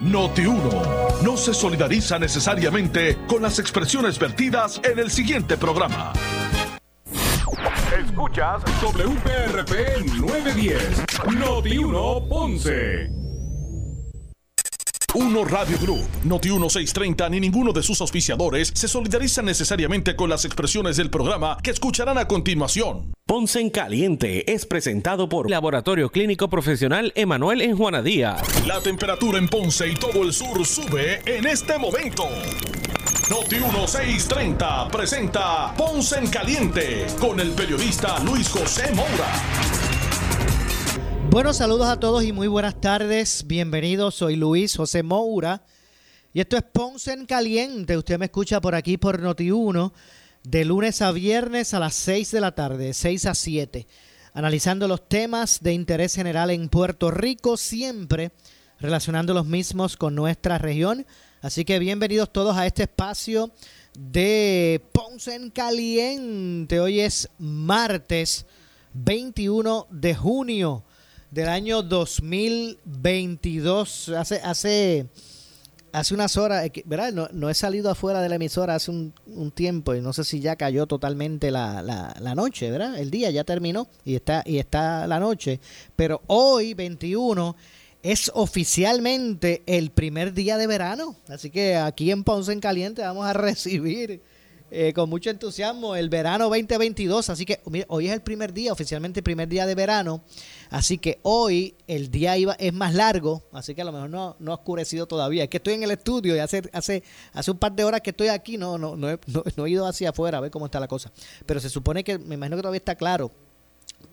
Noti 1 no se solidariza necesariamente con las expresiones vertidas en el siguiente programa. Escuchas WPRP 910, Noti 1 Ponce. Uno Radio Group, Noti 1630 ni ninguno de sus auspiciadores se solidarizan necesariamente con las expresiones del programa que escucharán a continuación. Ponce en Caliente es presentado por Laboratorio Clínico Profesional Emanuel en Juana Díaz. La temperatura en Ponce y todo el sur sube en este momento. Noti 1630 presenta Ponce en Caliente con el periodista Luis José Moura. Buenos saludos a todos y muy buenas tardes. Bienvenidos, soy Luis José Moura y esto es Ponce en Caliente. Usted me escucha por aquí por Noti1 de lunes a viernes a las 6 de la tarde, 6 a 7, analizando los temas de interés general en Puerto Rico, siempre relacionando los mismos con nuestra región. Así que bienvenidos todos a este espacio de Ponce en Caliente. Hoy es martes 21 de junio del año 2022. Hace, hace, hace unas horas, ¿verdad? No, no, he salido afuera de la emisora hace un, tiempo y no sé si ya cayó totalmente la, la, la, noche, ¿verdad? El día ya terminó y está, y está la noche. Pero hoy, 21, es oficialmente el primer día de verano. Así que aquí en Ponce en Caliente vamos a recibir eh, con mucho entusiasmo el verano 2022. Así que hoy es el primer día, oficialmente el primer día de verano. Así que hoy el día iba, es más largo, así que a lo mejor no, no ha oscurecido todavía. Es que estoy en el estudio y hace, hace, hace un par de horas que estoy aquí, no, no, no, he, no, he ido hacia afuera a ver cómo está la cosa. Pero se supone que, me imagino que todavía está claro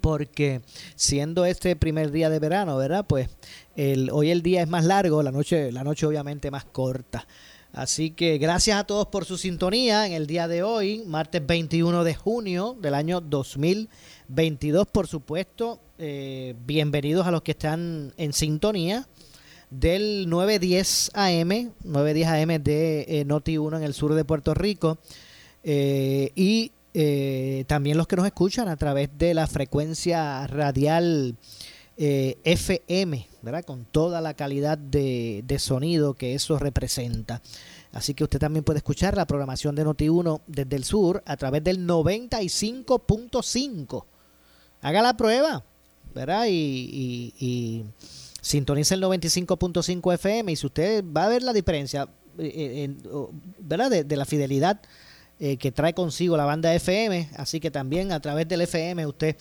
porque siendo este primer día de verano, ¿verdad? Pues el, hoy el día es más largo, la noche, la noche obviamente más corta. Así que gracias a todos por su sintonía en el día de hoy, martes 21 de junio del año 2022, por supuesto. Eh, bienvenidos a los que están en sintonía del 910 AM, 910 AM de eh, Noti 1 en el sur de Puerto Rico. Eh, y también los que nos escuchan a través de la frecuencia radial FM, ¿verdad? Con toda la calidad de, de, sonido que eso representa. Así que usted también puede escuchar la programación de Noti1 desde el sur a través del 95.5. Haga la prueba. ¿verdad? Y, y, sintoniza el 95.5 FM y si usted va a ver la diferencia, eh, eh, ¿verdad? De, la fidelidad eh, que trae consigo la banda FM, así que también a través del FM usted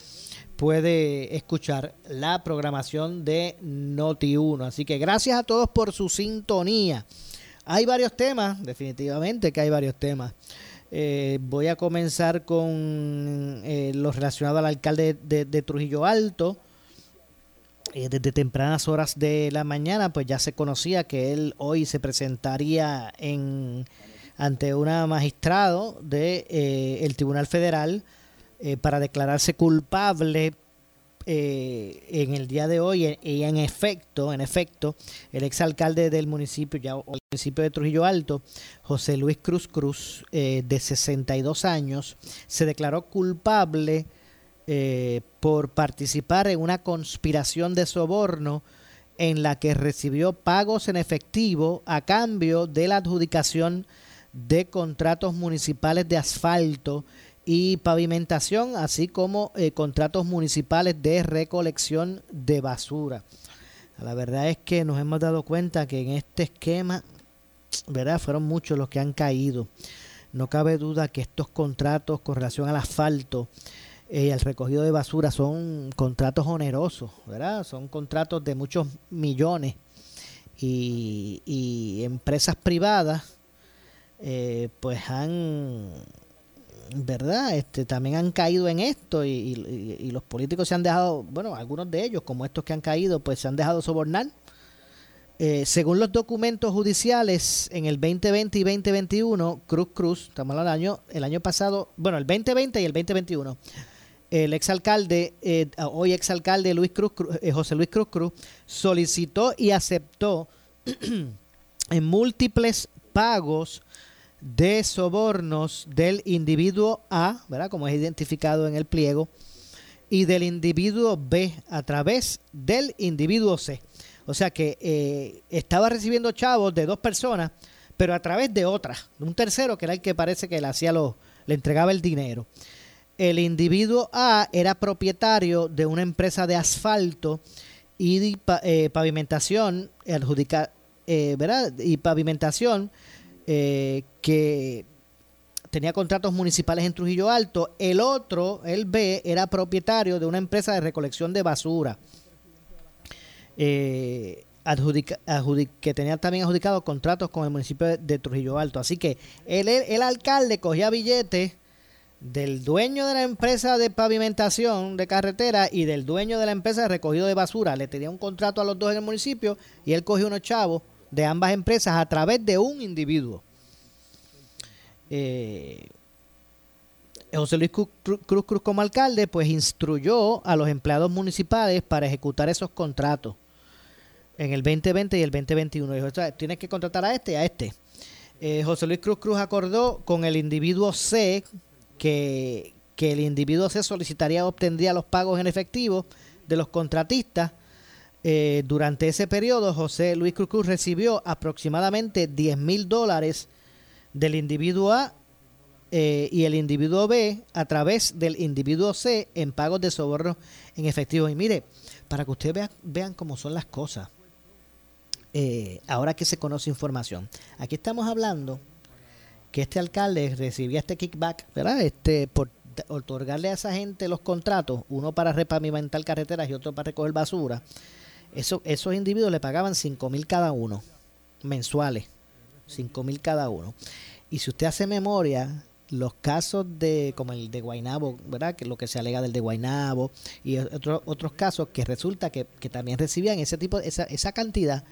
puede escuchar la programación de Noti1. Así que gracias a todos por su sintonía. Hay varios temas, definitivamente que hay varios temas. voy a comenzar con eh, lo relacionado al alcalde de Trujillo Alto, eh, desde tempranas horas de la mañana, pues ya se conocía que él hoy se presentaría en ante una magistrado de eh, el Tribunal Federal eh, para declararse culpable en el día de hoy y en efecto, en efecto, el exalcalde del municipio, ya el municipio de Trujillo Alto, José Luis Cruz Cruz, de 62 años, se declaró culpable eh, por participar en una conspiración de soborno en la que recibió pagos en efectivo a cambio de la adjudicación de contratos municipales de asfalto y pavimentación, así como eh, contratos municipales de recolección de basura. La verdad es que nos hemos dado cuenta que en este esquema, ¿verdad? Fueron muchos los que han caído. No cabe duda que estos contratos con relación al asfalto eh, el recogido de basura son contratos onerosos, ¿verdad? Son contratos de muchos millones y, empresas privadas eh, pues han, ¿verdad? Este, también han caído en esto y, los políticos se han dejado, bueno, algunos de ellos, como estos que han caído, pues se han dejado sobornar. Eh, según los documentos judiciales, en el 2020 y 2021, Cruz Cruz, estamos del año, el año pasado, bueno, el 2020 y el 2021, el exalcalde, eh, hoy exalcalde Luis Cruz, eh, José Luis Cruz Cruz, solicitó y aceptó en múltiples pagos de sobornos del individuo A, ¿verdad? como es identificado en el pliego, y del individuo B a través del individuo C. O sea que eh, estaba recibiendo chavos de dos personas, pero a través de otra, un tercero que era el que parece que le hacía lo, le entregaba el dinero. El individuo A era propietario de una empresa de asfalto y eh, pavimentación adjudica, eh, ¿verdad? y pavimentación eh, que tenía contratos municipales en Trujillo Alto. El otro, el B, era propietario de una empresa de recolección de basura. Eh, que tenía también adjudicado contratos con el municipio de, Trujillo Alto. Así que el, el, alcalde cogía billetes del dueño de la empresa de pavimentación de carretera y del dueño de la empresa de recogido de basura. Le tenía un contrato a los dos en el municipio y él cogió unos chavos de ambas empresas a través de un individuo. Eh, José Luis Cruz, Cruz como alcalde pues instruyó a los empleados municipales para ejecutar esos contratos en el 2020 y el 2021. Dijo, tienes que contratar a este y a este. Eh, José Luis Cruz Cruz acordó con el individuo C que, que el individuo C solicitaría obtendría los pagos en efectivo de los contratistas. Eh, durante ese periodo, José Luis Cruz recibió aproximadamente 10 mil dólares del individuo A eh, y el individuo B a través del individuo C en pagos de soborno en efectivo. Y mire, para que ustedes vean cómo son las cosas. Eh, ahora que se conoce información. Aquí estamos hablando que este alcalde recibía este kickback, ¿verdad? Este, por otorgarle a esa gente los contratos, uno para repavimentar carreteras y otro para recoger basura. Eso, esos individuos le pagaban 5 mil cada uno, mensuales, 5 mil cada uno. Y si usted hace memoria, los casos de, como el de Guainabo, ¿verdad? Que lo que se alega del de Guainabo y otros otros casos que resulta que, también recibían ese tipo, esa, esa cantidad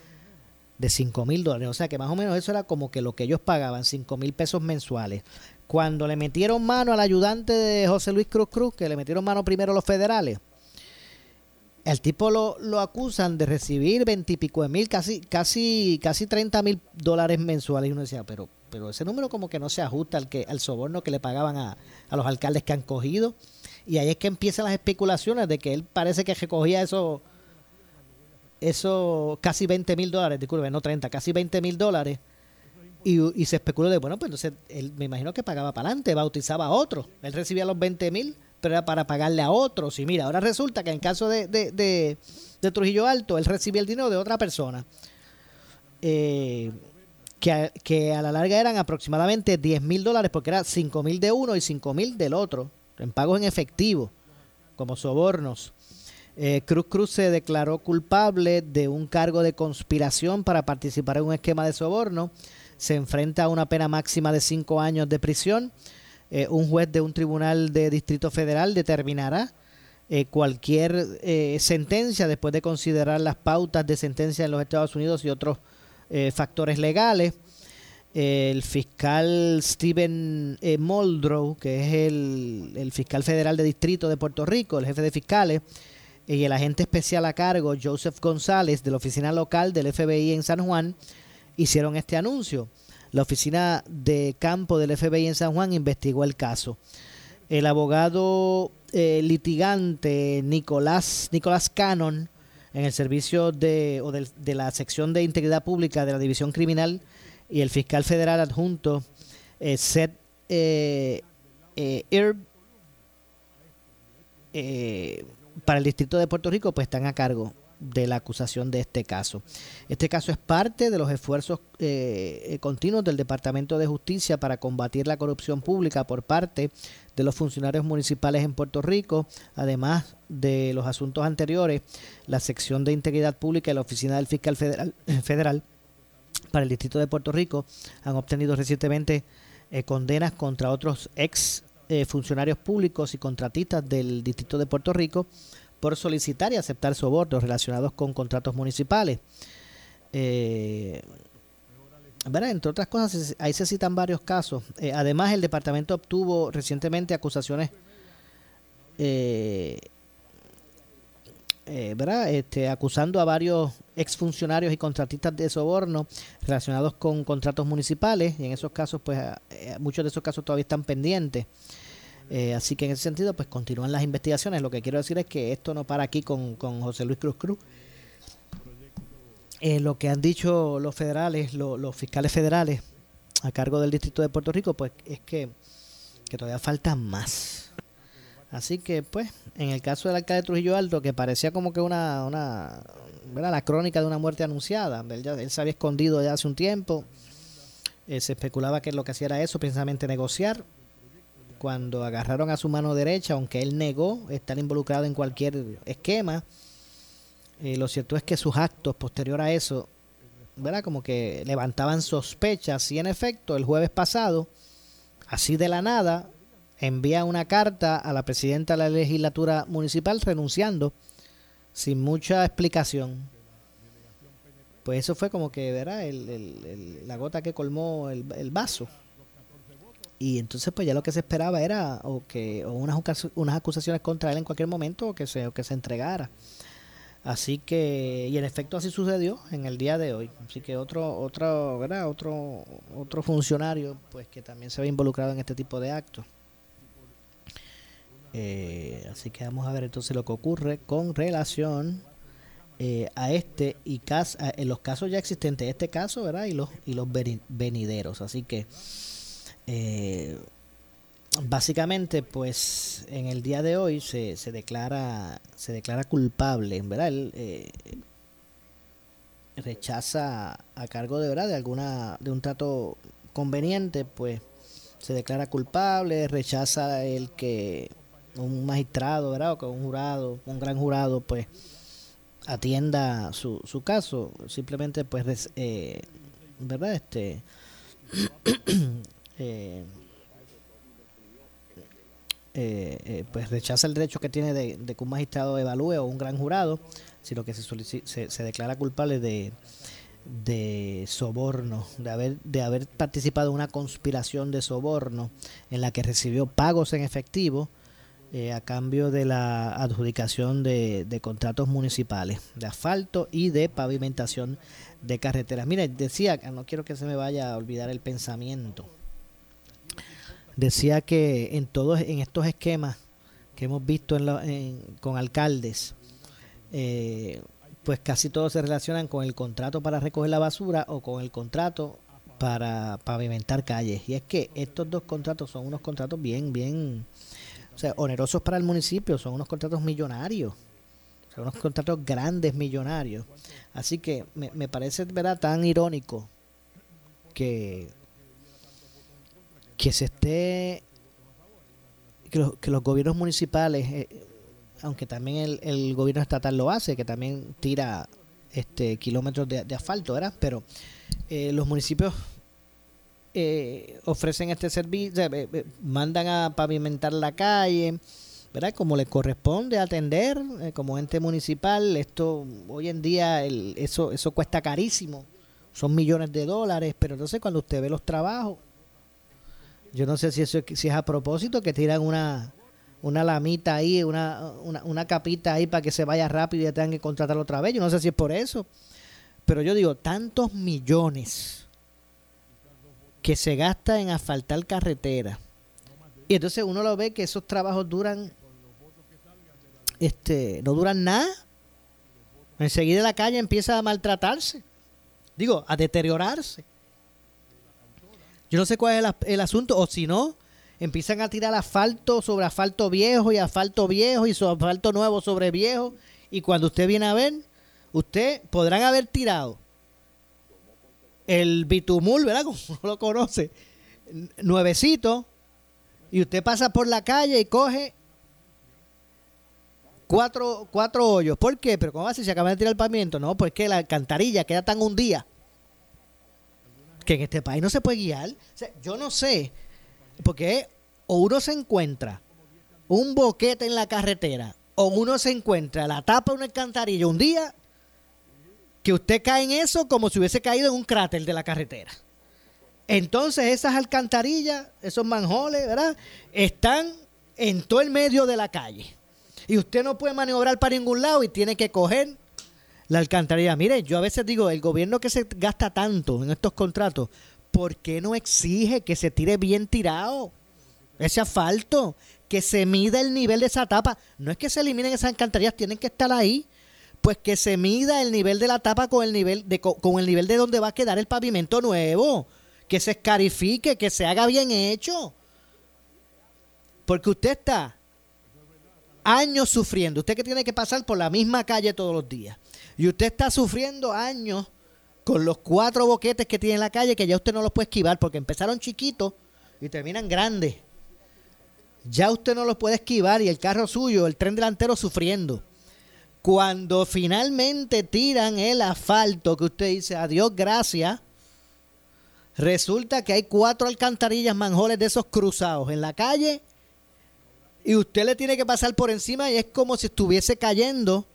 de 5 mil dólares. O sea que más o menos eso era como que lo que ellos pagaban, 5 mil pesos mensuales. Cuando le metieron mano al ayudante de José Luis Cruz Cruz, que le metieron mano primero los federales, el tipo lo, lo acusan de recibir veintipico de mil, casi, casi, casi 30 mil dólares mensuales. Y uno decía, pero, pero ese número como que no se ajusta al, que, al soborno que le pagaban a, a los alcaldes que han cogido. Y ahí es que empiezan las especulaciones de que él parece que recogía eso eso casi 20 mil dólares, disculpe, no 30, casi 20 mil dólares. Y, se especuló de, bueno, pues entonces él me imagino que pagaba para adelante, bautizaba a otro. Él recibía los 20 mil, era para pagarle a otros. Y mira, ahora resulta que en caso de, de, Trujillo Alto, él recibía el dinero de otra persona. Eh, que, a, que a la larga eran aproximadamente 10 mil dólares, porque era 5 mil de uno y 5 mil del otro, en pagos en efectivo, como sobornos. Eh, Cruz Cruz se declaró culpable de un cargo de conspiración para participar en un esquema de soborno. Se enfrenta a una pena máxima de cinco años de prisión. Eh, un juez de un tribunal de Distrito Federal determinará eh, cualquier sentencia después de considerar las pautas de sentencia en los Estados Unidos y otros factores legales. el fiscal Steven Muldrow, que es el, el fiscal federal de Distrito de Puerto Rico, el jefe de fiscales, y el agente especial a cargo, Joseph González, de la oficina local del FBI en San Juan, hicieron este anuncio. La oficina de campo del FBI en San Juan investigó el caso. El abogado eh, litigante Nicolás, Nicolás Cannon, en el servicio de, o de, la sección de integridad pública de la División Criminal, y el fiscal federal adjunto, eh, Seth eh, eh, eh para el Distrito de Puerto Rico pues están a cargo de la acusación de este caso. Este caso es parte de los esfuerzos eh, eh, continuos del Departamento de Justicia para combatir la corrupción pública por parte de los funcionarios municipales en Puerto Rico, además de los asuntos anteriores, la sección de integridad pública y la oficina del fiscal federal, para el Distrito de Puerto Rico han obtenido recientemente eh, condenas contra otros ex funcionarios públicos y contratistas del Distrito de Puerto Rico por solicitar y aceptar sobornos relacionados con contratos municipales. Eh, entre otras cosas, ahí se citan varios casos. Eh, además, el departamento obtuvo recientemente acusaciones eh, ¿verdad? Este, acusando a varios exfuncionarios y contratistas de soborno relacionados con contratos municipales y en esos casos pues eh, muchos de esos casos todavía están pendientes eh, así que en ese sentido pues continúan las investigaciones lo que quiero decir es que esto no para aquí con, con José Luis Cruz Cruz eh, lo que han dicho los federales, los fiscales federales a cargo del Distrito de Puerto Rico, pues es que, que todavía falta más. Así que, pues, en el caso del alcalde de Trujillo Alto, que parecía como que una, una la crónica de una muerte anunciada, él, se había escondido ya hace un tiempo, eh, se especulaba que lo que hacía era eso, precisamente negociar. Cuando agarraron a su mano derecha, aunque él negó estar involucrado en cualquier esquema, eh, lo cierto es que sus actos posterior a eso, ¿verdad? Como que levantaban sospechas y en efecto el jueves pasado, así de la nada, envía una carta a la presidenta de la legislatura municipal renunciando sin mucha explicación. Pues eso fue como que, ¿verdad? la gota que colmó el, vaso. Y entonces pues ya lo que se esperaba era o que o unas, unas acusaciones contra él en cualquier momento o que se, o que se entregara. Así que, y en efecto así sucedió en el día de hoy. Así que otro, otro, ¿verdad? Otro, otro funcionario, pues que también se ve involucrado en este tipo de actos. Eh, así que vamos a ver entonces lo que ocurre con relación eh, a este y cas en los casos ya existentes, este caso, ¿verdad? Y los, y los venideros. Así que eh, básicamente pues en el día de hoy se, se declara se declara culpable verdad él eh, rechaza a cargo de verdad de alguna de un trato conveniente pues se declara culpable rechaza el que un magistrado verdad o que un jurado un gran jurado pues atienda su, su caso. Simplemente pues eh, verdad este eh, eh, eh, pues rechaza el derecho que tiene de, que un magistrado evalúe o un gran jurado, sino que se, se, declara culpable de, de soborno, de haber, de haber participado en una conspiración de soborno en la que recibió pagos en efectivo eh, a cambio de la adjudicación de, de, contratos municipales de asfalto y de pavimentación de carreteras. Mire, decía, no quiero que se me vaya a olvidar el pensamiento decía que en todos en estos esquemas que hemos visto en con alcaldes, eh, pues casi todos se relacionan con el contrato para recoger la basura o con el contrato para pavimentar calles. Y es que estos dos contratos son unos contratos bien, bien, o sea, onerosos para el municipio, son unos contratos millonarios, son unos contratos grandes millonarios. Así que me parece ¿verdad? tan irónico que que se esté que los, gobiernos municipales eh, aunque también el, gobierno estatal lo hace que también tira este kilómetros de, asfalto ¿verdad? pero eh, los municipios eh, ofrecen este servicio mandan a pavimentar la calle ¿verdad? como les corresponde atender como ente municipal esto hoy en día eso eso cuesta carísimo son millones de dólares pero entonces cuando usted ve los trabajos yo no sé si eso si es a propósito que tiran una, una lamita ahí, una, una, capita ahí para que se vaya rápido y ya tengan que contratarlo otra vez. Yo no sé si es por eso. Pero yo digo, tantos millones que se gasta en asfaltar carretera. Y entonces uno lo ve que esos trabajos duran, este, no duran nada. Enseguida la calle empieza a maltratarse. Digo, a deteriorarse. Yo no sé cuál es el, asunto, o si no, empiezan a tirar asfalto sobre asfalto viejo y asfalto viejo y sobre asfalto nuevo sobre viejo. Y cuando usted viene a ver, usted podrán haber tirado el bitumul, ¿verdad? Como uno lo conoce, nuevecito, y usted pasa por la calle y coge cuatro, cuatro hoyos. ¿Por qué? Pero ¿cómo va a se acaba de tirar el pavimento? No, pues que la alcantarilla queda tan hundida que en este país no se puede guiar. yo no sé, porque o uno se encuentra un boquete en la carretera, o uno se encuentra la tapa de una alcantarilla un día que usted cae en eso como si hubiese caído en un cráter de la carretera. Entonces esas alcantarillas, esos manjoles, ¿verdad? Están en todo el medio de la calle. Y usted no puede maniobrar para ningún lado y tiene que coger la alcantarilla. Mire, yo a veces digo, el gobierno que se gasta tanto en estos contratos, ¿por qué no exige que se tire bien tirado ese asfalto? Que se mida el nivel de esa tapa. No es que se eliminen esas alcantarillas, tienen que estar ahí. pues que se mida el nivel de la tapa con el nivel de, con el nivel de donde va a quedar el pavimento nuevo, que se escarifique, que se haga bien hecho. Porque usted está años sufriendo, usted que tiene que pasar por la misma calle todos los días, y usted está sufriendo años con los cuatro boquetes que tiene en la calle que ya usted no los puede esquivar porque empezaron chiquitos y terminan grandes. Ya usted no los puede esquivar y el carro suyo, el tren delantero sufriendo. Cuando finalmente tiran el asfalto, que usted dice, adiós, gracias, resulta que hay cuatro alcantarillas manjoles de esos cruzados en la calle y usted le tiene que pasar por encima y es como si estuviese cayendo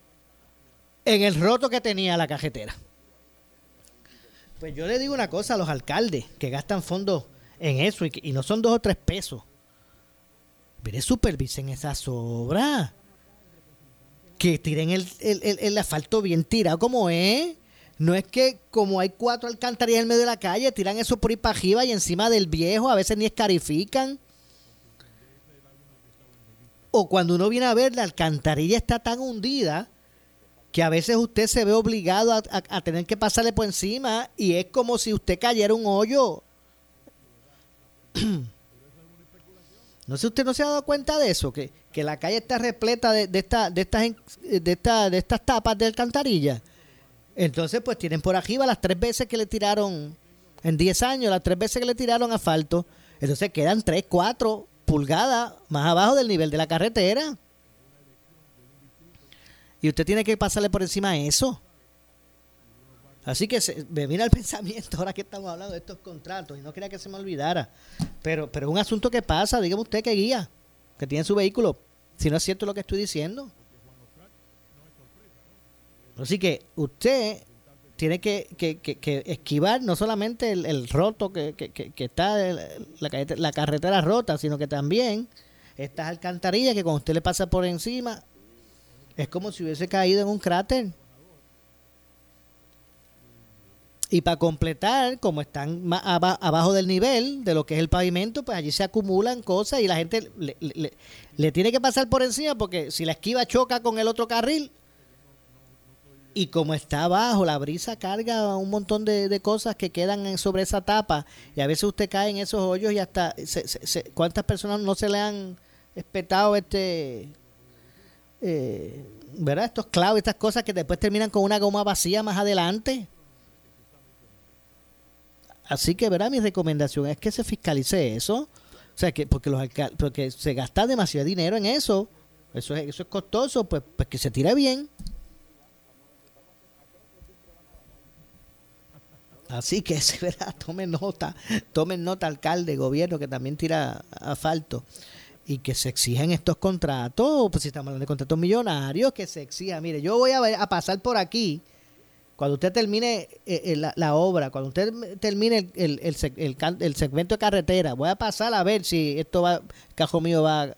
en el roto que tenía la cajetera. Pues yo le digo una cosa a los alcaldes que gastan fondos en eso y, no son dos o tres pesos. Mire, supervisen esas obras que tiren el, asfalto bien tirado como es. No es que como hay cuatro alcantarillas en medio de la calle, tiran eso por ahí y encima del viejo, a veces ni escarifican. O cuando uno viene a ver, la alcantarilla está tan hundida que a veces usted se ve obligado a, a tener que pasarle por encima y es como si usted cayera un hoyo. No sé, usted no se ha dado cuenta de eso, que, la calle está repleta de, de, esta, de, estas, de, esta, de estas tapas de alcantarilla. Entonces, pues tienen por arriba las tres veces que le tiraron, en 10 años, las tres veces que le tiraron asfalto. Entonces quedan 3, 4 pulgadas más abajo del nivel de la carretera. Y usted tiene que pasarle por encima eso. Así que me viene al pensamiento ahora que estamos hablando de estos contratos y no quería que se me olvidara. Pero, pero es un asunto que pasa, dígame usted que guía, que tiene su vehículo, si no es cierto lo que estoy diciendo. Así que usted tiene que, esquivar no solamente el, roto que, está, la, la carretera rota, sino que también estas alcantarillas que cuando usted le pasa por encima, es como si hubiese caído en un cráter. Y para completar, como están más abajo del nivel de lo que es el pavimento, pues allí se acumulan cosas y la gente le, tiene que pasar por encima porque si la esquiva choca con el otro carril y como está abajo, la brisa carga un montón de, cosas que quedan sobre esa tapa y a veces usted cae en esos hoyos y hasta cuántas personas no se le han espetado este eh, ¿verdad? estos clavos, estas cosas que después terminan con una goma vacía más adelante. Así que, ¿verdad? Mi recomendación es que se fiscalice eso. O sea, que porque, los porque se gasta demasiado dinero en eso. Eso es, eso es costoso, pues, pues que se tire bien. Así que, ¿verdad? Tomen nota, tomen nota, alcalde, gobierno, que también tira asfalto. Y que se exijan estos contratos, pues si estamos hablando de contratos millonarios, que se exija. Mire, yo voy a, pasar por aquí cuando usted termine eh, eh, la, obra, cuando usted termine el, el, el, segmento de carretera, voy a pasar a ver si esto va, cajo mío va...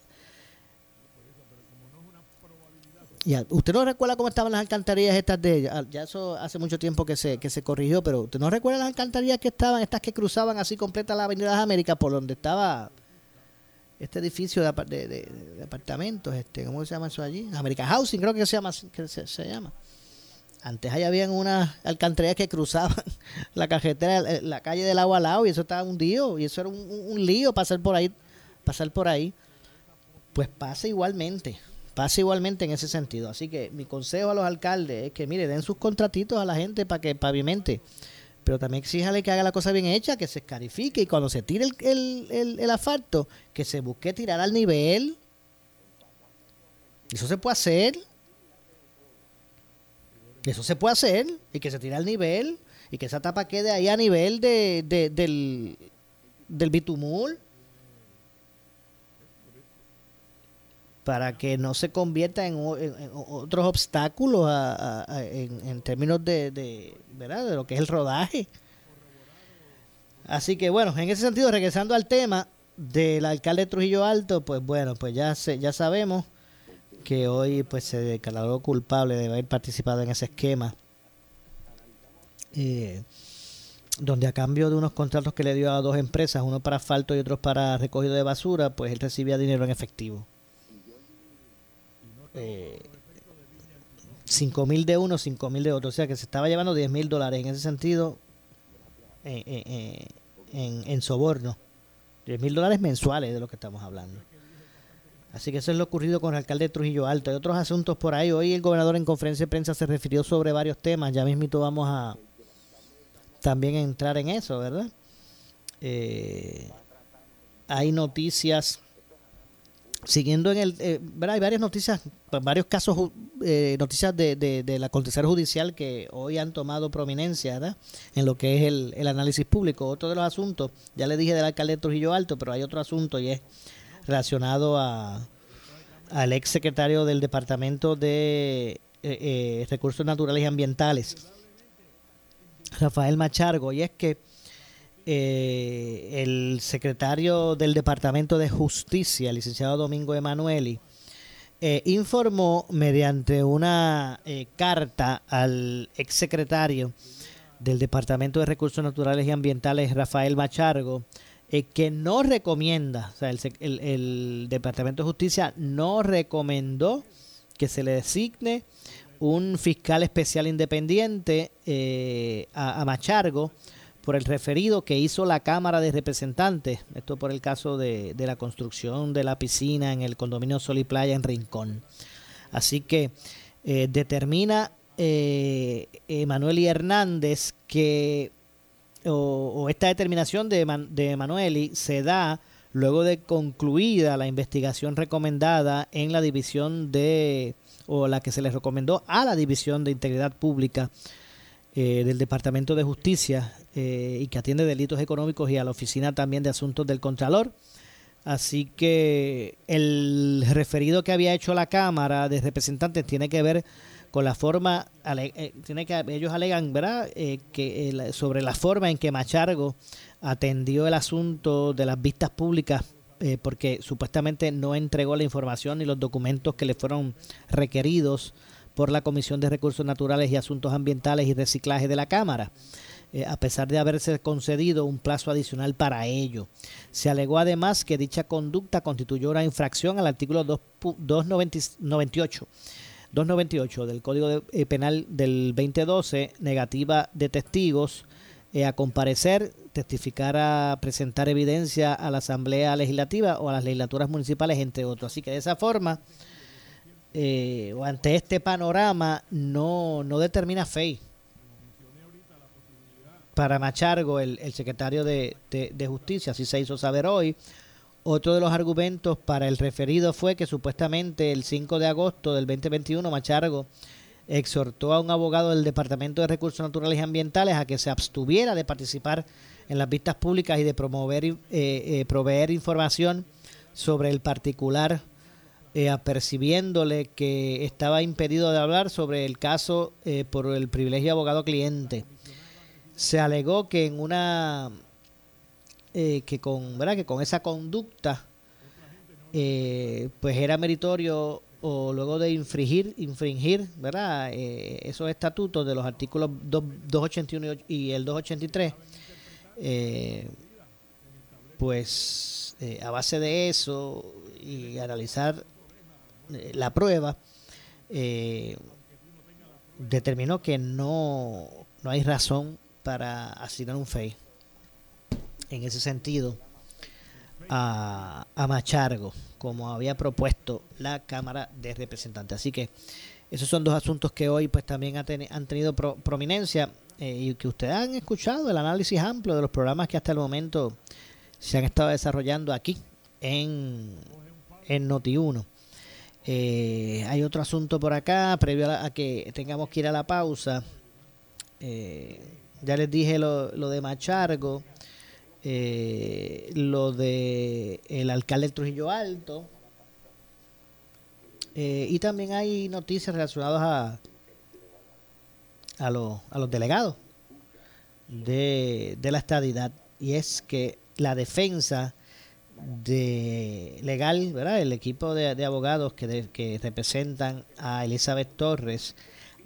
Ya, usted no recuerda cómo estaban las alcantarillas estas de ah, ya eso hace mucho tiempo que se que se corrigió, pero usted no recuerda las alcantarillas que estaban estas que cruzaban así completa la Avenida de las Américas por donde estaba este edificio de, de, apartamentos, este, ¿cómo se llama eso allí? American Housing, creo que se llama. Antes allá habían unas alcantarillas que cruzaban la carretera, eh, la calle del agua al lado y eso estaba hundido y eso era un, lío pasar por ahí, pasar por ahí. Pues pasa igualmente, pasa igualmente en ese sentido. Así que mi consejo a los alcaldes es que, mire, den sus contratitos a la gente para que pavimente, pero también exíjale que haga la cosa bien hecha, que se escarifique y cuando se tire el, el, el asfalto, que se busque tirar al nivel. Eso se puede hacer eso se puede hacer y que se tire al nivel y que esa tapa quede ahí a nivel de, del, del bitumul para que no se convierta en, otros obstáculos en, términos de lo que es el rodaje. Así que bueno, en ese sentido, regresando al tema del alcalde Trujillo Alto, pues bueno, pues ya, se, ya sabemos que hoy pues se declaró culpable de haber participado en ese esquema, eh, donde a cambio de unos contratos que le dio a dos empresas, uno para asfalto y otro para recogido de basura, pues él recibía dinero en efectivo. Eh, 5 mil de uno, 5 mil de otro. O sea que se estaba llevando 10 mil dólares en ese sentido eh, eh, en, en soborno. 10 mil dólares mensuales de lo que estamos hablando. Así que eso es lo ocurrido con el alcalde de Trujillo Alto. Hay otros asuntos por ahí. Hoy el gobernador en conferencia de prensa se refirió sobre varios temas. Ya mismito vamos a también entrar en eso, ¿verdad? Eh, hay noticias siguiendo en el eh, hay varias noticias varios casos eh, noticias de, de, del acontecer judicial que hoy han tomado prominencia ¿verdad? en lo que es el, el análisis público. Otro de los asuntos ya le dije del alcalde de Trujillo Alto pero hay otro asunto y es relacionado a al ex secretario del Departamento de eh, Recursos Naturales y Ambientales, Rafael Machargo, y es que eh, el secretario del Departamento de Justicia, el licenciado Domingo Emanueli, eh, informó mediante una eh, carta al exsecretario del Departamento de Recursos Naturales y Ambientales, Rafael Machargo, que no recomienda, o sea, el, Departamento de Justicia no recomendó que se le designe un fiscal especial independiente a, a Machargo por el referido que hizo la Cámara de Representantes, esto por el caso de, la construcción de la piscina en el condominio Sol y Playa en Rincón. Así que eh, determina eh, Emanueli Hernández que, o, esta determinación de, de Emanueli se da luego de concluida la investigación recomendada en la división de, o la que se le recomendó a la División de Integridad Pública eh, del Departamento de Justicia eh, y que atiende delitos económicos y a la Oficina también de Asuntos del Contralor. Así que el referido que había hecho la Cámara de Representantes tiene que ver con la forma, eh, tiene que ellos alegan, ¿verdad? que sobre la forma en que Machargo atendió el asunto de las vistas públicas porque supuestamente no entregó la información ni los documentos que le fueron requeridos por la Comisión de Recursos Naturales y Asuntos Ambientales y Reciclaje de la Cámara. Eh, a pesar de haberse concedido un plazo adicional para ello. Se alegó además que dicha conducta constituyó una infracción al artículo 298, 298 del Código eh, Penal del 2012, negativa de testigos eh, a comparecer, testificar a presentar evidencia a la Asamblea Legislativa o a las legislaturas municipales, entre otros. Así que de esa forma eh, ante este panorama no, no determina fe para Machargo, el, secretario de, de, Justicia, así se hizo saber hoy. Otro de los argumentos para el referido fue que supuestamente el 5 de agosto del 2021 Machargo exhortó a un abogado del Departamento de Recursos Naturales y Ambientales a que se abstuviera de participar en las vistas públicas y de promover eh, eh, proveer información sobre el particular eh, apercibiéndole que estaba impedido de hablar sobre el caso eh, por el privilegio de abogado cliente. Se alegó que en una eh, que con ¿verdad? que con esa conducta pues era meritorio o luego de infringir infringir verdad esos estatutos de los artículos 281 y el 283 pues a base de eso y analizar eh, la prueba eh, determinó que no, no hay razón para asignar un FEI en ese sentido a, a, Machargo, como había propuesto la Cámara de Representantes. Así que esos son dos asuntos que hoy pues también han tenido prominencia eh, y que ustedes han escuchado el análisis amplio de los programas que hasta el momento se han estado desarrollando aquí en, en Noti1. Eh, hay otro asunto por acá, previo a, que tengamos que ir a la pausa. Eh, ya les dije lo, de Machargo, eh, lo de el alcalde de Trujillo Alto. y también hay noticias relacionadas a, a, a los delegados de, de la estadidad. Y es que la defensa de legal, ¿verdad? El equipo de, abogados que, que representan a Elizabeth Torres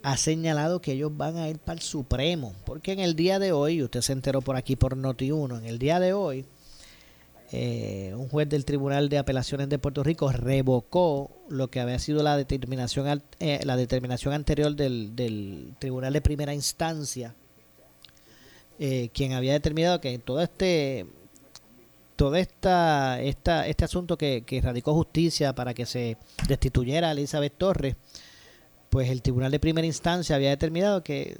ha señalado que ellos van a ir para el Supremo, porque en el día de hoy, usted se enteró por aquí por Noti1, en el día de hoy, eh, un juez del Tribunal de Apelaciones de Puerto Rico revocó lo que había sido la determinación, eh, la determinación anterior del, del, Tribunal de Primera Instancia, eh, quien había determinado que todo este todo esta, esta, este asunto que, que radicó justicia para que se destituyera a Elizabeth Torres, pues el Tribunal de Primera Instancia había determinado que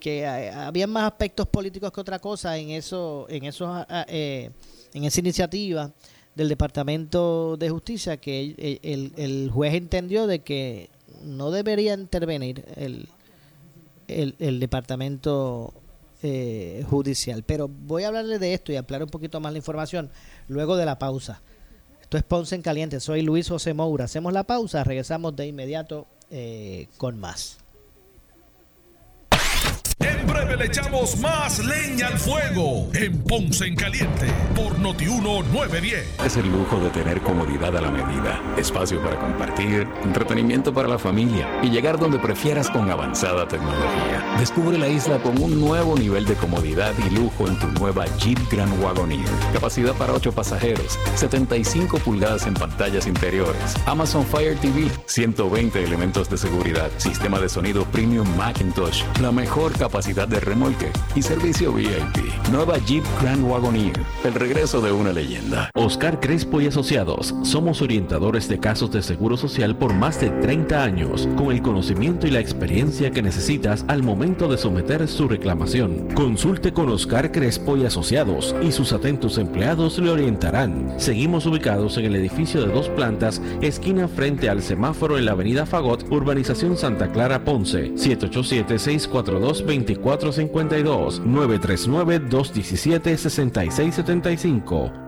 que había más aspectos políticos que otra cosa en eso en esos eh, en esa iniciativa del Departamento de Justicia que el, el, juez entendió de que no debería intervenir el, el, Departamento eh, Judicial. Pero voy a hablarle de esto y ampliar un poquito más la información luego de la pausa. Esto es Ponce en Caliente, soy Luis José Moura. Hacemos la pausa, regresamos de inmediato eh, con más. En breve le echamos más leña al fuego en Ponce en Caliente por Notiuno 910. Es el lujo de tener comodidad a la medida, espacio para compartir, entretenimiento para la familia y llegar donde prefieras con avanzada tecnología. Descubre la isla con un nuevo nivel de comodidad y lujo en tu nueva Jeep Grand Wagoneer. Capacidad para 8 pasajeros, 75 pulgadas en pantallas interiores, Amazon Fire TV, 120 elementos de seguridad, sistema de sonido premium Macintosh, la mejor capacidad capacidad de remolque y servicio VIP. Nueva Jeep Grand Wagoneer, el regreso de una leyenda. Oscar Crespo y Asociados, somos orientadores de casos de seguro social por más de 30 años, con el conocimiento y la experiencia que necesitas al momento de someter su reclamación. Consulte con Oscar Crespo y Asociados y sus atentos empleados le orientarán. Seguimos ubicados en el edificio de dos plantas, esquina frente al semáforo en la avenida Fagot, urbanización Santa Clara Ponce, 787 642 2452 939 217 6675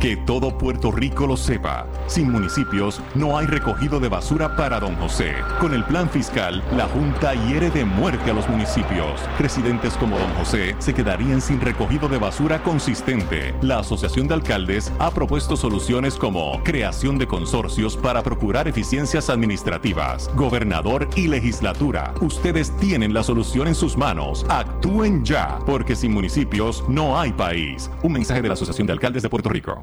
Que todo Puerto Rico lo sepa. Sin municipios no hay recogido de basura para Don José. Con el plan fiscal, la Junta hiere de muerte a los municipios. Residentes como Don José se quedarían sin recogido de basura consistente. La Asociación de Alcaldes ha propuesto soluciones como creación de consorcios para procurar eficiencias administrativas. Gobernador y legislatura, ustedes tienen la solución en sus manos. Actúen ya, porque sin municipios no hay país. Un mensaje de la Asociación de Alcaldes de Puerto Rico.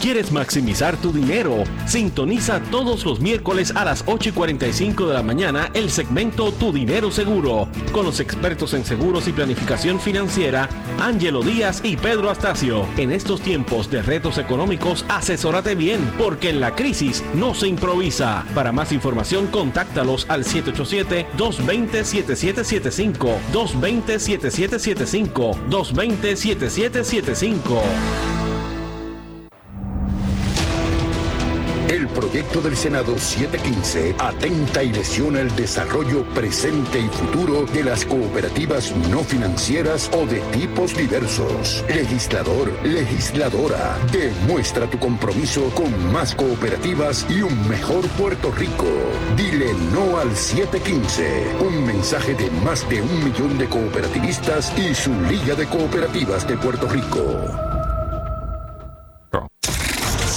¿Quieres maximizar tu dinero? Sintoniza todos los miércoles a las 8 y 45 de la mañana el segmento Tu Dinero Seguro con los expertos en seguros y planificación financiera Ángelo Díaz y Pedro Astacio. En estos tiempos de retos económicos, asesórate bien porque en la crisis no se improvisa. Para más información, contáctalos al 787-220-7775, 220-7775, 220-7775. Proyecto del Senado 715 atenta y lesiona el desarrollo presente y futuro de las cooperativas no financieras o de tipos diversos. Legislador, legisladora, demuestra tu compromiso con más cooperativas y un mejor Puerto Rico. Dile no al 715. Un mensaje de más de un millón de cooperativistas y su Liga de Cooperativas de Puerto Rico.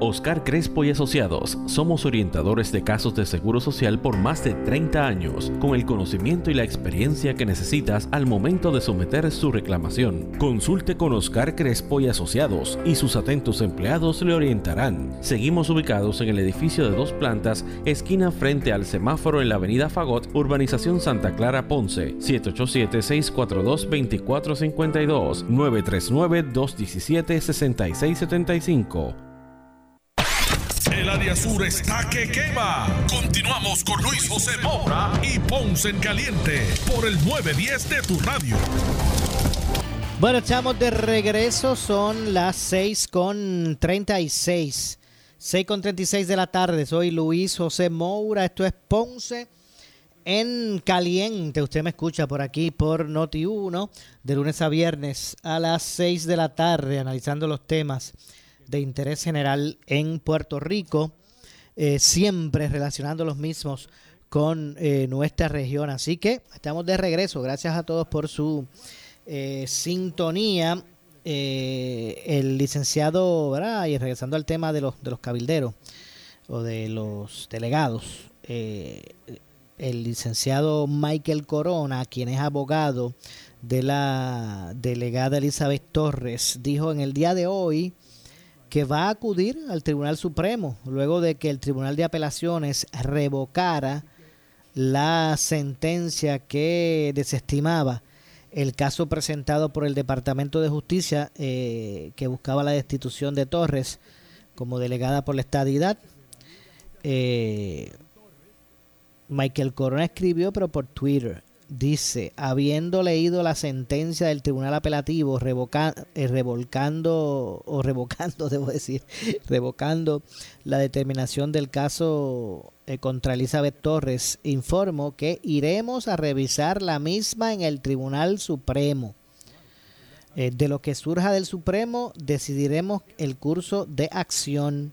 Oscar Crespo y Asociados. Somos orientadores de casos de seguro social por más de 30 años, con el conocimiento y la experiencia que necesitas al momento de someter su reclamación. Consulte con Oscar Crespo y Asociados y sus atentos empleados le orientarán. Seguimos ubicados en el edificio de dos plantas, esquina frente al semáforo en la avenida Fagot, urbanización Santa Clara Ponce, 787-642-2452, 939-217-6675. Área sur. Continuamos con Luis José y Ponce en Caliente por el 910 de tu radio. Bueno, estamos de regreso. Son las 6 con 36. 6 con 36 de la tarde. Soy Luis José Moura. Esto es Ponce en Caliente. Usted me escucha por aquí por Noti 1 de lunes a viernes a las 6 de la tarde analizando los temas de interés general en Puerto Rico, eh, siempre relacionando los mismos con eh, nuestra región. Así que estamos de regreso. Gracias a todos por su eh, sintonía. el licenciado, ¿verdad? y regresando al tema de los, de los cabilderos o de los delegados, el licenciado Michael Corona, quien es abogado de la delegada Elizabeth Torres, dijo en el día de hoy que va a acudir al Tribunal Supremo luego de que el Tribunal de Apelaciones revocara la sentencia que desestimaba el caso presentado por el Departamento de Justicia eh, que buscaba la destitución de Torres como delegada por la estadidad. Eh, Michael Corona escribió, pero por Twitter, dice, habiendo leído la sentencia del Tribunal Apelativo eh, revolcando, o revocando, debo decir, revocando la determinación del caso eh, contra Elizabeth Torres, informo que iremos a revisar la misma en el Tribunal Supremo. Eh, de lo que surja del Supremo, decidiremos el curso de acción.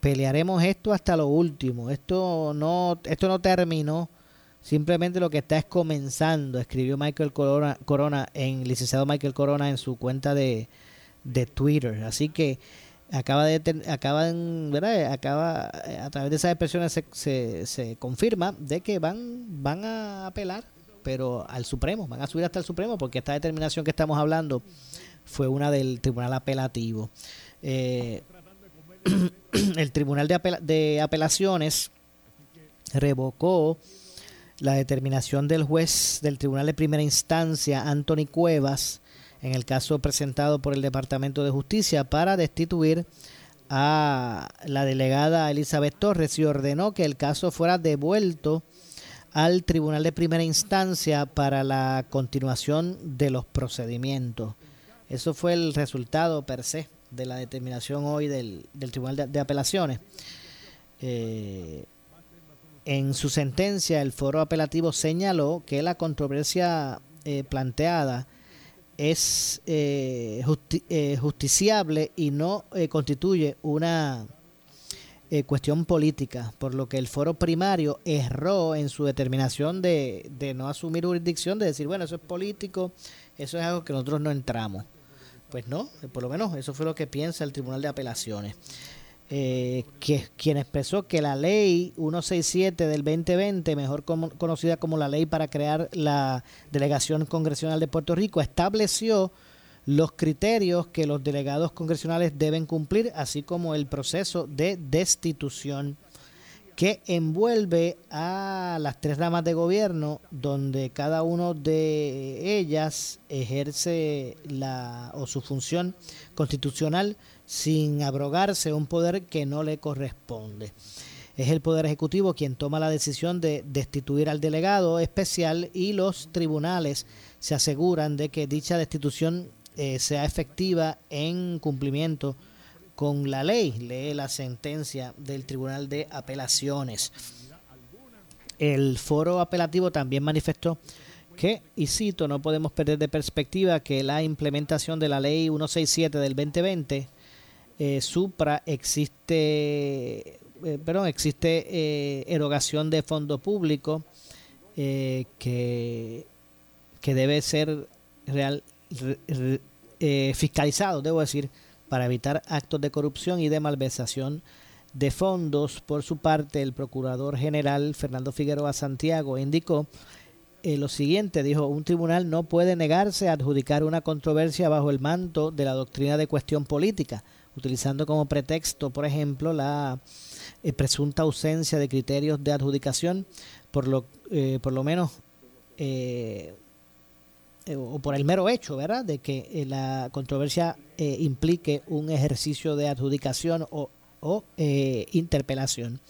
Pelearemos esto hasta lo último. Esto no, esto no terminó Simplemente lo que está es comenzando, escribió Michael Corona, Corona en licenciado Michael Corona en su cuenta de, Twitter. Así que acaba de acaban, ¿verdad? acaba a través de esas expresiones se, se, confirma de que van van a apelar, pero al Supremo, van a subir hasta el Supremo porque esta determinación que estamos hablando fue una del Tribunal Apelativo. Eh, el Tribunal de, de Apelaciones revocó la determinación del juez del Tribunal de Primera Instancia, Anthony Cuevas, en el caso presentado por el Departamento de Justicia para destituir a la delegada Elizabeth Torres y ordenó que el caso fuera devuelto al Tribunal de Primera Instancia para la continuación de los procedimientos. Eso fue el resultado per se de la determinación hoy del, Tribunal de, Apelaciones. Eh, en su sentencia, el foro apelativo señaló que la controversia eh, planteada es eh, eh, justiciable y no constituye una cuestión política, por lo que el foro primario erró en su determinación de, de no asumir jurisdicción, de decir, bueno, eso es político, eso es algo que nosotros no entramos. Pues no, por lo menos eso fue lo que piensa el Tribunal de Apelaciones eh, que, quien expresó que la ley 167 del 2020, mejor conocida como la ley para crear la Delegación Congresional de Puerto Rico, estableció los criterios que los delegados congresionales deben cumplir, así como el proceso de destitución que envuelve a las tres ramas de gobierno, donde cada uno de ellas ejerce la o su función constitucional sin abrogarse un poder que no le corresponde. Es el Poder Ejecutivo quien toma la decisión de destituir al delegado especial y los tribunales se aseguran de que dicha destitución eh, sea efectiva en cumplimiento con la ley. Lee la sentencia del Tribunal de Apelaciones. El foro apelativo también manifestó que, y cito, no podemos perder de perspectiva que la implementación de la ley 167 del 2020 eh, supra existe, eh, perdón, existe eh, erogación de fondo público eh, que, que debe ser real, fiscalizado, debo decir, para evitar actos de corrupción y de malversación de fondos. Por su parte, el procurador general Fernando Figueroa Santiago indicó eh, lo siguiente, dijo, un tribunal no puede negarse a adjudicar una controversia bajo el manto de la doctrina de cuestión política, utilizando como pretexto, por ejemplo, la eh, presunta ausencia de criterios de adjudicación, por lo, eh, por lo menos, o por el mero hecho, ¿verdad?, de que la controversia implique un ejercicio de adjudicación o, interpelación.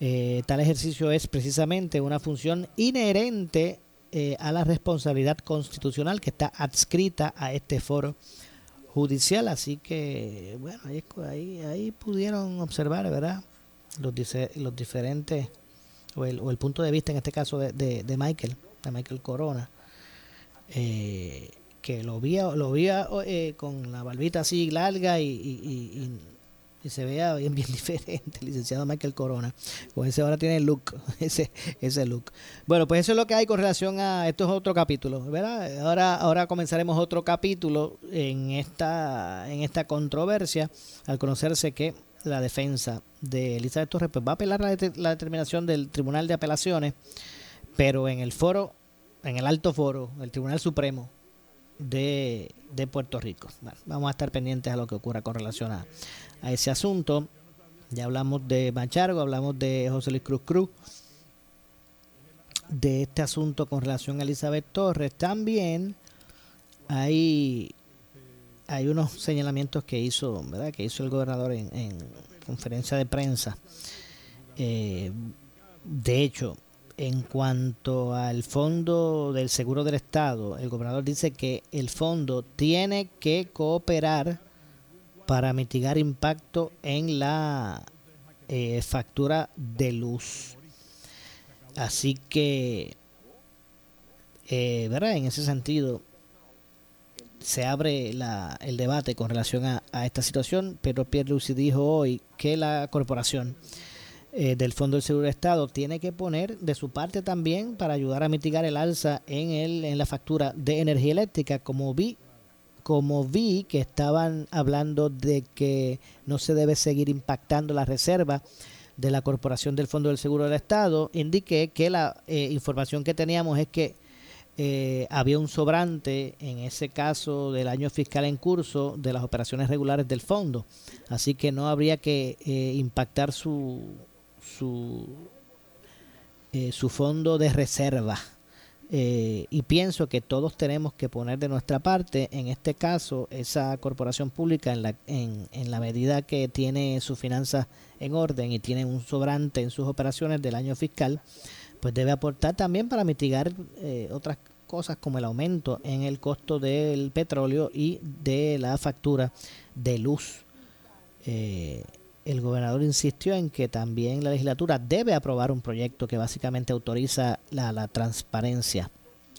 Eh, tal ejercicio es precisamente una función inherente eh, a la responsabilidad constitucional que está adscrita a este foro judicial. Así que, bueno, ahí, ahí, pudieron observar, ¿verdad? Los, los diferentes, o el, o el, punto de vista en este caso de, de, Michael, de Michael Corona. Eh, que lo vi, lo vi con la barbita así larga y y se vea bien, bien diferente, licenciado Michael Corona. Con ese ahora tiene el look, ese, ese look. Bueno, pues eso es lo que hay con relación a esto es otro capítulo, ¿verdad? Ahora, ahora comenzaremos otro capítulo en esta, en esta controversia, al conocerse que la defensa de Elizabeth Torres pues va a apelar la, la determinación del Tribunal de Apelaciones, pero en el foro, en el alto foro, el Tribunal Supremo, de, de, Puerto Rico. Vamos a estar pendientes a lo que ocurra con relación a, a ese asunto. Ya hablamos de Machargo, hablamos de José Luis Cruz Cruz, de este asunto con relación a Elizabeth Torres. También hay, hay unos señalamientos que hizo, ¿verdad? que hizo el gobernador en, conferencia de prensa. Eh, de hecho, en cuanto al fondo del seguro del Estado, el gobernador dice que el fondo tiene que cooperar para mitigar impacto en la eh, factura de luz. Así que, eh, ¿verdad? En ese sentido, se abre la, el debate con relación a, esta situación. Pedro Pierluisi dijo hoy que la corporación eh, del Fondo del Seguro de Estado tiene que poner de su parte también para ayudar a mitigar el alza en, el, en la factura de energía eléctrica, como vi como vi que estaban hablando de que no se debe seguir impactando la reserva de la Corporación del Fondo del Seguro del Estado, indiqué que la eh, información que teníamos es que eh, había un sobrante en ese caso del año fiscal en curso de las operaciones regulares del fondo, así que no habría que eh, impactar su su, su fondo de reserva eh, y pienso que todos tenemos que poner de nuestra parte, en este caso, esa corporación pública, en la, en, en la medida que tiene sus finanzas en orden y tiene un sobrante en sus operaciones del año fiscal, pues debe aportar también para mitigar eh, otras cosas como el aumento en el costo del petróleo y de la factura de luz. Eh, el gobernador insistió en que también la legislatura debe aprobar un proyecto que básicamente autoriza la, transparencia,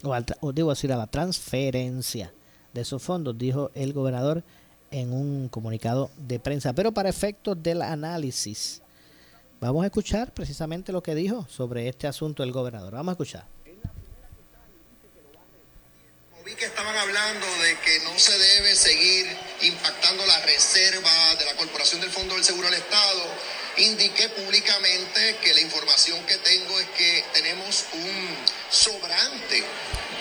o, al, o digo decir, a la transferencia de esos fondos, dijo el gobernador en un comunicado de prensa. Pero para efectos del análisis, vamos a escuchar precisamente lo que dijo sobre este asunto el gobernador. Vamos a escuchar que estaban hablando de que no se debe seguir impactando la reserva de la Corporación del Fondo del Seguro del Estado. Indiqué públicamente que la información que tengo es que tenemos un sobrante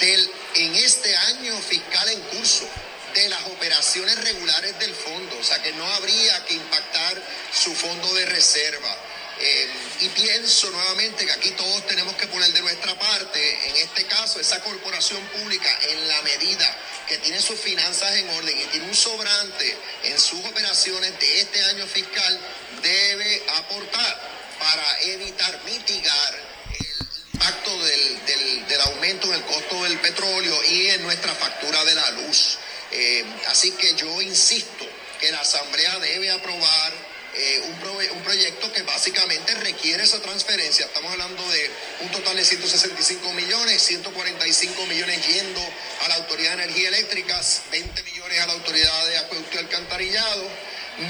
del, en este año fiscal en curso de las operaciones regulares del fondo, o sea que no habría que impactar su fondo de reserva. Eh, y pienso nuevamente que aquí todos tenemos que poner de nuestra parte, en este caso, esa corporación pública, en la medida que tiene sus finanzas en orden y tiene un sobrante en sus operaciones de este año fiscal, debe aportar para evitar, mitigar el impacto del, del, aumento en el costo del petróleo y en nuestra factura de la luz. Eh, así que yo insisto que la Asamblea debe aprobar eh, un, un, proyecto que básicamente requiere esa transferencia. Estamos hablando de un total de 165 millones, 145 millones yendo a la Autoridad de Energía Eléctrica, 20 millones a la Autoridad de Acueducto y Alcantarillado.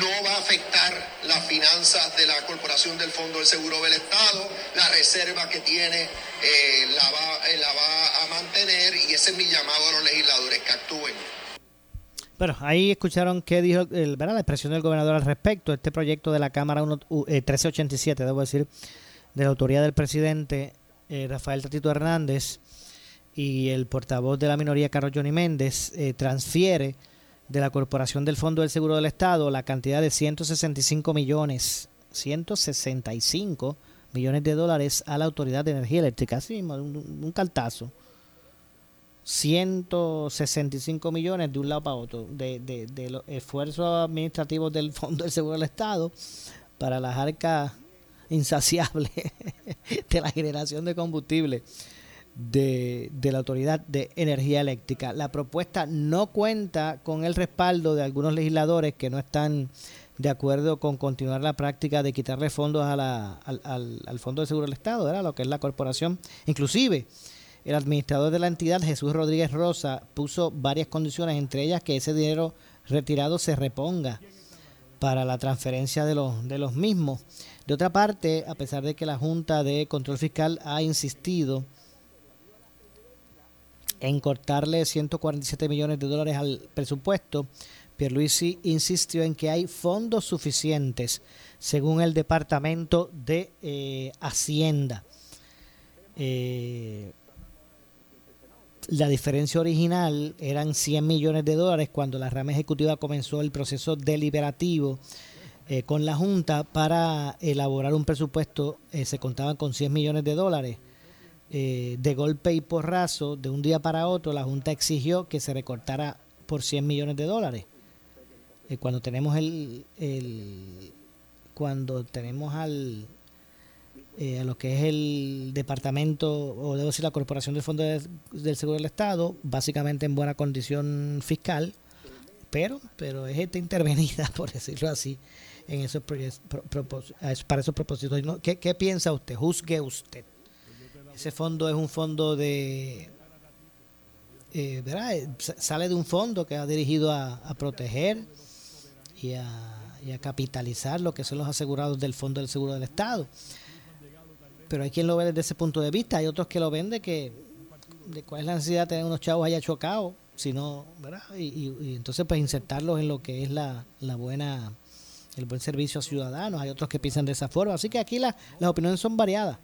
No va a afectar las finanzas de la Corporación del Fondo del Seguro del Estado, la reserva que tiene eh, la, va, eh, la va a mantener y ese es mi llamado a los legisladores que actúen. Bueno, ahí escucharon qué dijo el, ¿verdad? la expresión del gobernador al respecto. Este proyecto de la Cámara 1, 1387, eh, debo decir, de la autoridad del presidente eh, Rafael Tatito Hernández y el portavoz de la minoría Carlos Johnny Méndez eh, transfiere de la Corporación del Fondo del Seguro del Estado la cantidad de 165 millones, 165 millones de dólares a la Autoridad de Energía Eléctrica. Así, un, un cartazo 165 millones de un lado para otro de, de, los esfuerzos administrativos del Fondo del Seguro del Estado para las arcas insaciables de la generación de combustible de, de, la Autoridad de Energía Eléctrica. La propuesta no cuenta con el respaldo de algunos legisladores que no están de acuerdo con continuar la práctica de quitarle fondos a la, al, al, al Fondo del Seguro del Estado, ¿verdad? lo que es la corporación. Inclusive el administrador de la entidad, Jesús Rodríguez Rosa, puso varias condiciones, entre ellas que ese dinero retirado se reponga para la transferencia de los, mismos. De otra parte, a pesar de que la Junta de Control Fiscal ha insistido en cortarle 147 millones de dólares al presupuesto, Pierluisi insistió en que hay fondos suficientes, según el Departamento de eh, Hacienda. Eh, la diferencia original eran 100 millones de dólares cuando la rama ejecutiva comenzó el proceso deliberativo eh, con la Junta para elaborar un presupuesto. Eh, se contaban con 100 millones de dólares. Eh, de golpe y porrazo, de un día para otro, la Junta exigió que se recortara por 100 millones de dólares. cuando tenemos el, el cuando tenemos al eh, a lo que es el departamento, o debo decir la Corporación del Fondo del Seguro del Estado, básicamente en buena condición fiscal, pero, pero es gente intervenida, por decirlo así, en esos para esos propósitos. ¿Qué, ¿Qué piensa usted? Juzgue usted. Ese fondo es un fondo de... Eh, ¿verdad? Eh, sale de un fondo que ha dirigido a, a proteger y a, y a capitalizar lo que son los asegurados del Fondo del Seguro del Estado pero hay quien lo ve desde ese punto de vista, hay otros que lo ven de que de cuál es la necesidad de tener unos chavos allá chocados, sino, ¿verdad? Y, entonces pues insertarlos en lo que es la, la buena el buen servicio a ciudadanos, hay otros que piensan de esa forma, así que aquí las opiniones son variadas.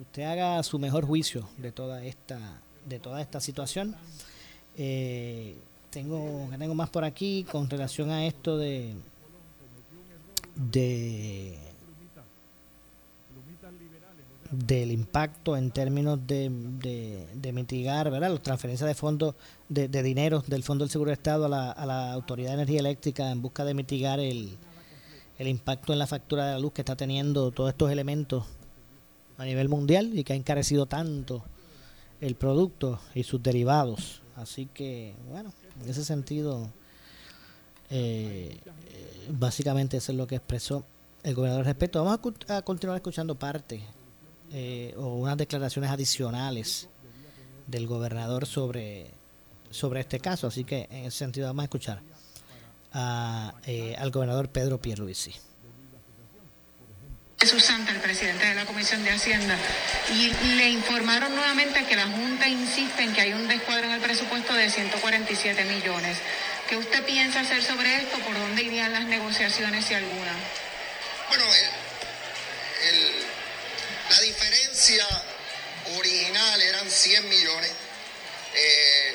Usted haga su mejor juicio de toda esta de toda esta situación. Eh, tengo tengo más por aquí con relación a esto de de del impacto en términos de, de, mitigar ¿verdad? las transferencias de fondos de, de, dinero del Fondo del Seguro de Estado a la, a la Autoridad de Energía Eléctrica en busca de mitigar el, el impacto en la factura de la luz que está teniendo todos estos elementos a nivel mundial y que ha encarecido tanto el producto y sus derivados. Así que, bueno, en ese sentido, eh, básicamente eso es lo que expresó el gobernador al respecto. Vamos a, a continuar escuchando parte eh, o unas declaraciones adicionales del gobernador sobre, sobre este caso. Así que en ese sentido vamos a escuchar a, eh, al gobernador Pedro Pierluisi. Jesús Santa, el presidente de la Comisión de Hacienda, y le informaron nuevamente que la Junta insiste en que hay un descuadro en el presupuesto de 147 millones. ¿Qué usted piensa hacer sobre esto? ¿Por dónde irían las negociaciones, si alguna? Bueno, el la original eran 100 millones. Eh,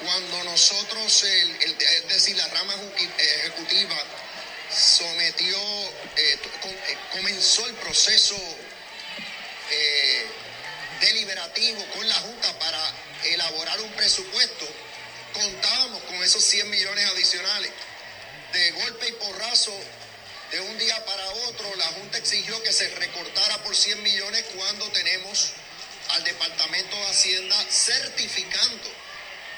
cuando nosotros, es decir, la rama ejecutiva sometió, eh, eh, comenzó el proceso deliberativo con la Junta para elaborar un presupuesto, contábamos con esos 100 millones adicionales. De golpe y porrazo de un día para otro la Junta exigió que se recortara por 100 millones cuando tenemos al Departamento de Hacienda certificando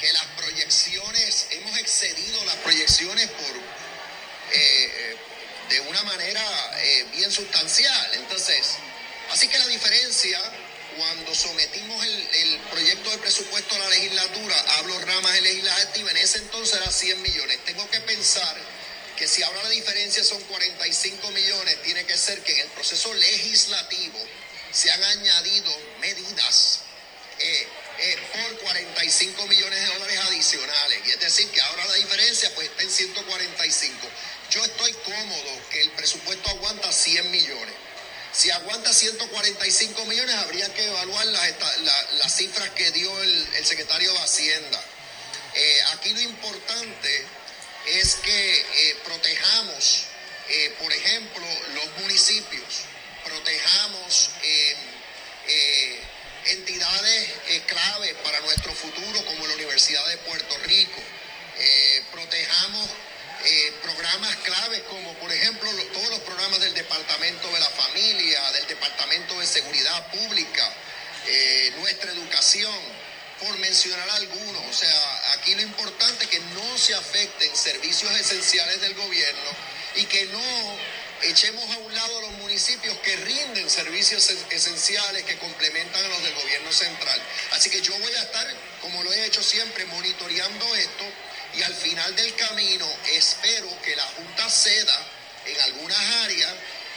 que las proyecciones, hemos excedido las proyecciones por una manera eh, bien sustancial. Entonces, así que la diferencia cuando sometimos el, el, proyecto de presupuesto a la legislatura, hablo ramas de legislativa, en ese entonces era 100 millones. Tengo que pensar que si ahora la diferencia son 45 millones, tiene que ser que en el proceso legislativo se han añadido medidas eh, eh, por 45 millones de dólares adicionales. Y es decir, que ahora la diferencia pues está en 145. Yo estoy cómodo que el presupuesto aguanta 100 millones. Si aguanta 145 millones, habría que evaluar las, las cifras que dio el, secretario de Hacienda. Eh, aquí lo importante es que eh, protejamos, eh, por ejemplo, los municipios, protejamos eh, entidades clave para nuestro futuro como la Universidad de Puerto Rico, protejamos programas claves como por ejemplo todos los programas del Departamento de la Familia, del Departamento de Seguridad Pública, nuestra educación por mencionar algunos. O sea, aquí lo importante es que no se afecten servicios esenciales del gobierno y que no echemos a un lado los municipios que rinden servicios esenciales que complementan a los del gobierno central. Así que yo voy a estar, como lo he hecho siempre, monitoreando esto y al final del camino espero que la Junta ceda en algunas áreas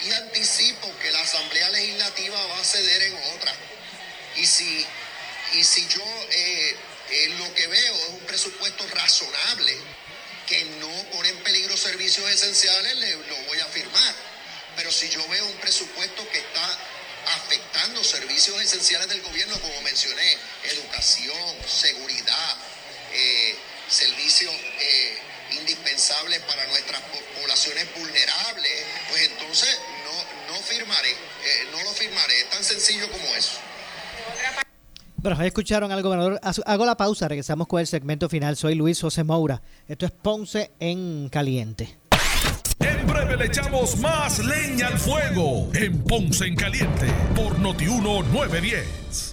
y anticipo que la Asamblea Legislativa va a ceder en otras. Y si y si yo eh, eh, lo que veo es un presupuesto razonable, que no pone en peligro servicios esenciales, le, lo voy a firmar. Pero si yo veo un presupuesto que está afectando servicios esenciales del gobierno, como mencioné, educación, seguridad, eh, servicios indispensables para nuestras poblaciones vulnerables, pues entonces no, no firmaré, no lo firmaré. Es tan sencillo como eso. Bueno, ahí escucharon al gobernador. Hago la pausa, regresamos con el segmento final. Soy Luis José Moura. Esto es Ponce en Caliente. En breve le echamos más leña al fuego en Ponce en Caliente por Notiuno 910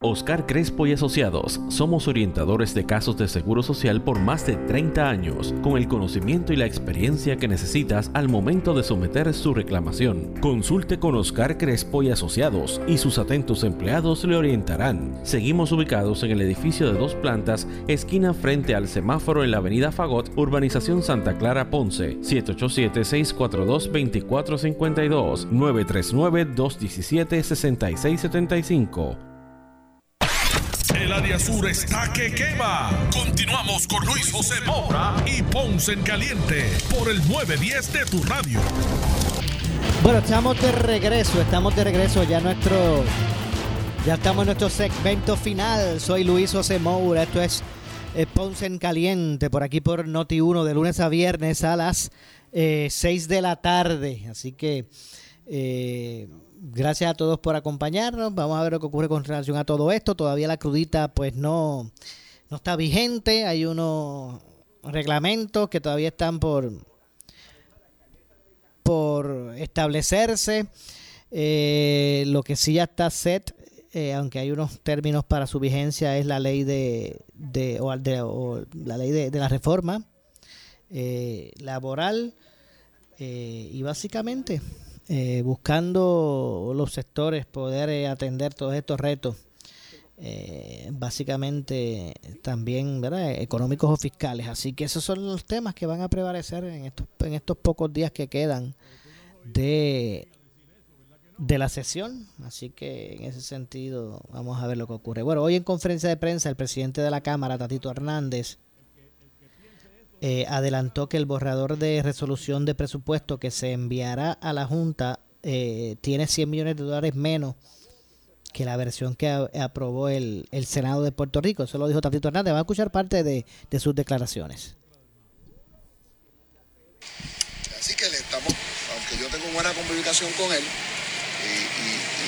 Oscar Crespo y Asociados. Somos orientadores de casos de seguro social por más de 30 años, con el conocimiento y la experiencia que necesitas al momento de someter su reclamación. Consulte con Oscar Crespo y Asociados y sus atentos empleados le orientarán. Seguimos ubicados en el edificio de dos plantas, esquina frente al semáforo en la avenida Fagot, urbanización Santa Clara Ponce, 787-642-2452, 939-217-6675. Área sur está que quema. Continuamos con Luis José Moura y Ponce en Caliente por el 910 de tu radio. Bueno, estamos de regreso, estamos de regreso ya nuestro. Ya estamos en nuestro segmento final. Soy Luis José Moura. Esto es eh, Ponce en Caliente, por aquí por Noti 1, de lunes a viernes a las 6 eh, de la tarde. Así que. Eh, gracias a todos por acompañarnos. Vamos a ver lo que ocurre con relación a todo esto. Todavía la crudita pues no, no está vigente. Hay unos reglamentos que todavía están por, por establecerse. Eh, lo que sí ya está set, eh, aunque hay unos términos para su vigencia, es la ley de, de, o, la ley de, la reforma eh, laboral. y básicamente eh, buscando los sectores poder eh, atender todos estos retos, eh, básicamente también ¿verdad? económicos o fiscales. Así que esos son los temas que van a prevalecer en estos, en estos pocos días que quedan de, de la sesión. Así que en ese sentido vamos a ver lo que ocurre. Bueno, hoy en conferencia de prensa el presidente de la Cámara, Tatito Hernández, eh, adelantó que el borrador de resolución de presupuesto que se enviará a la Junta eh, tiene 100 millones de dólares menos que la versión que aprobó el, Senado de Puerto Rico. Eso lo dijo Tatito Hernández. Va a escuchar parte de, sus declaraciones. Así que le estamos, aunque yo tengo buena comunicación con él y,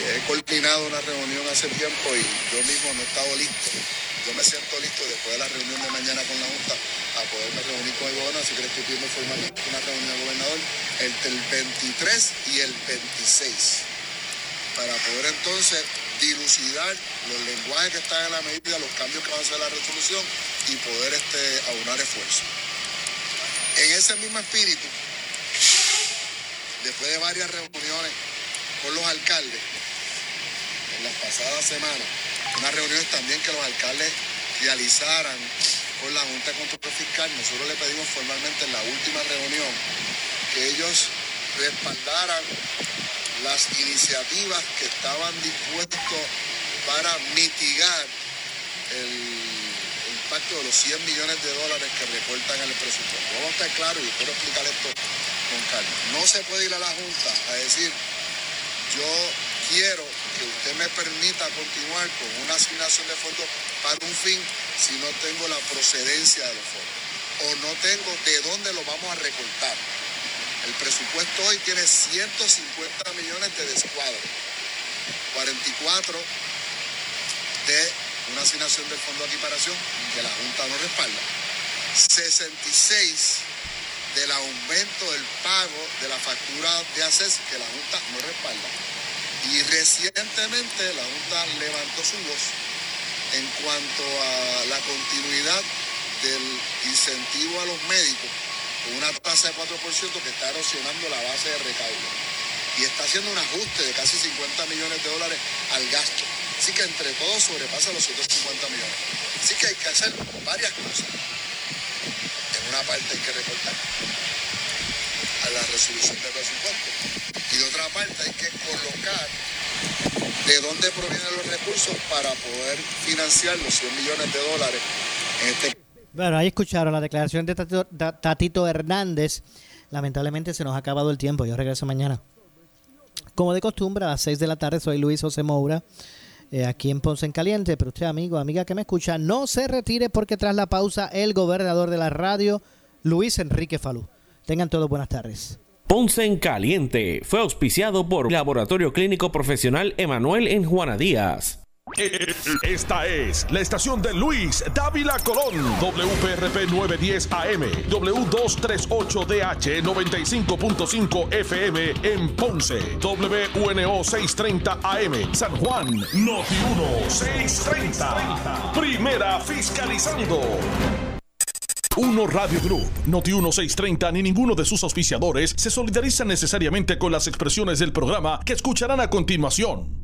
he coordinado una reunión hace tiempo y yo mismo no he estado listo. Yo me siento listo después de la reunión de mañana con la Junta a poderme reunir con el gobernador, así que le estoy pidiendo formalmente una reunión del gobernador entre el 23 y el 26 para poder entonces dilucidar los lenguajes que están en la medida, los cambios que van a hacer la resolución y poder este, aunar esfuerzos. En ese mismo espíritu, después de varias reuniones con los alcaldes, en las pasadas semanas, unas reuniones también que los alcaldes realizaran con la Junta de Control Fiscal, nosotros le pedimos formalmente en la última reunión que ellos respaldaran las iniciativas que estaban dispuestos para mitigar el impacto de los 100 millones de dólares que recortan en el presupuesto. Vamos a estar claros y quiero explicar esto con calma. No se puede ir a la Junta a decir, yo quiero que usted me permita continuar con una asignación de fondos para un fin si no tengo la procedencia de los fondos o no tengo de dónde lo vamos a recortar. El presupuesto hoy tiene 150 millones de descuadro, 44 de una asignación del Fondo de Equiparación que la Junta no respalda, 66 del aumento del pago de la factura de ACES que la Junta no respalda. Y recientemente la Junta levantó su voz en cuanto a la continuidad del incentivo a los médicos con una tasa de 4% que está erosionando la base de recaudo y está haciendo un ajuste de casi 50 millones de dólares al gasto. Así que entre todos sobrepasa los 150 millones. Así que hay que hacer varias cosas. En una parte hay que recortar a la resolución del presupuesto y de otra parte hay que colocar de dónde provienen los recursos para poder financiar los 100 millones de dólares en este bueno, ahí escucharon la declaración de Tatito, Hernández. Lamentablemente se nos ha acabado el tiempo. Yo regreso mañana. Como de costumbre, a las 6 de la tarde soy Luis José Moura, eh, aquí en Ponce en Caliente. Pero usted, amigo, amiga que me escucha, no se retire porque tras la pausa, el gobernador de la radio, Luis Enrique Falú. Tengan todos buenas tardes. Ponce en Caliente fue auspiciado por Laboratorio Clínico Profesional Emanuel en Juana Díaz. Esta es la estación de Luis Dávila Colón, WPRP 910 AM, W238DH 95.5 FM en Ponce, WNO 630 AM, San Juan, Noti 1 630. Primera fiscalizando. Uno Radio Group, Noti 1630 ni ninguno de sus auspiciadores se solidarizan necesariamente con las expresiones del programa que escucharán a continuación.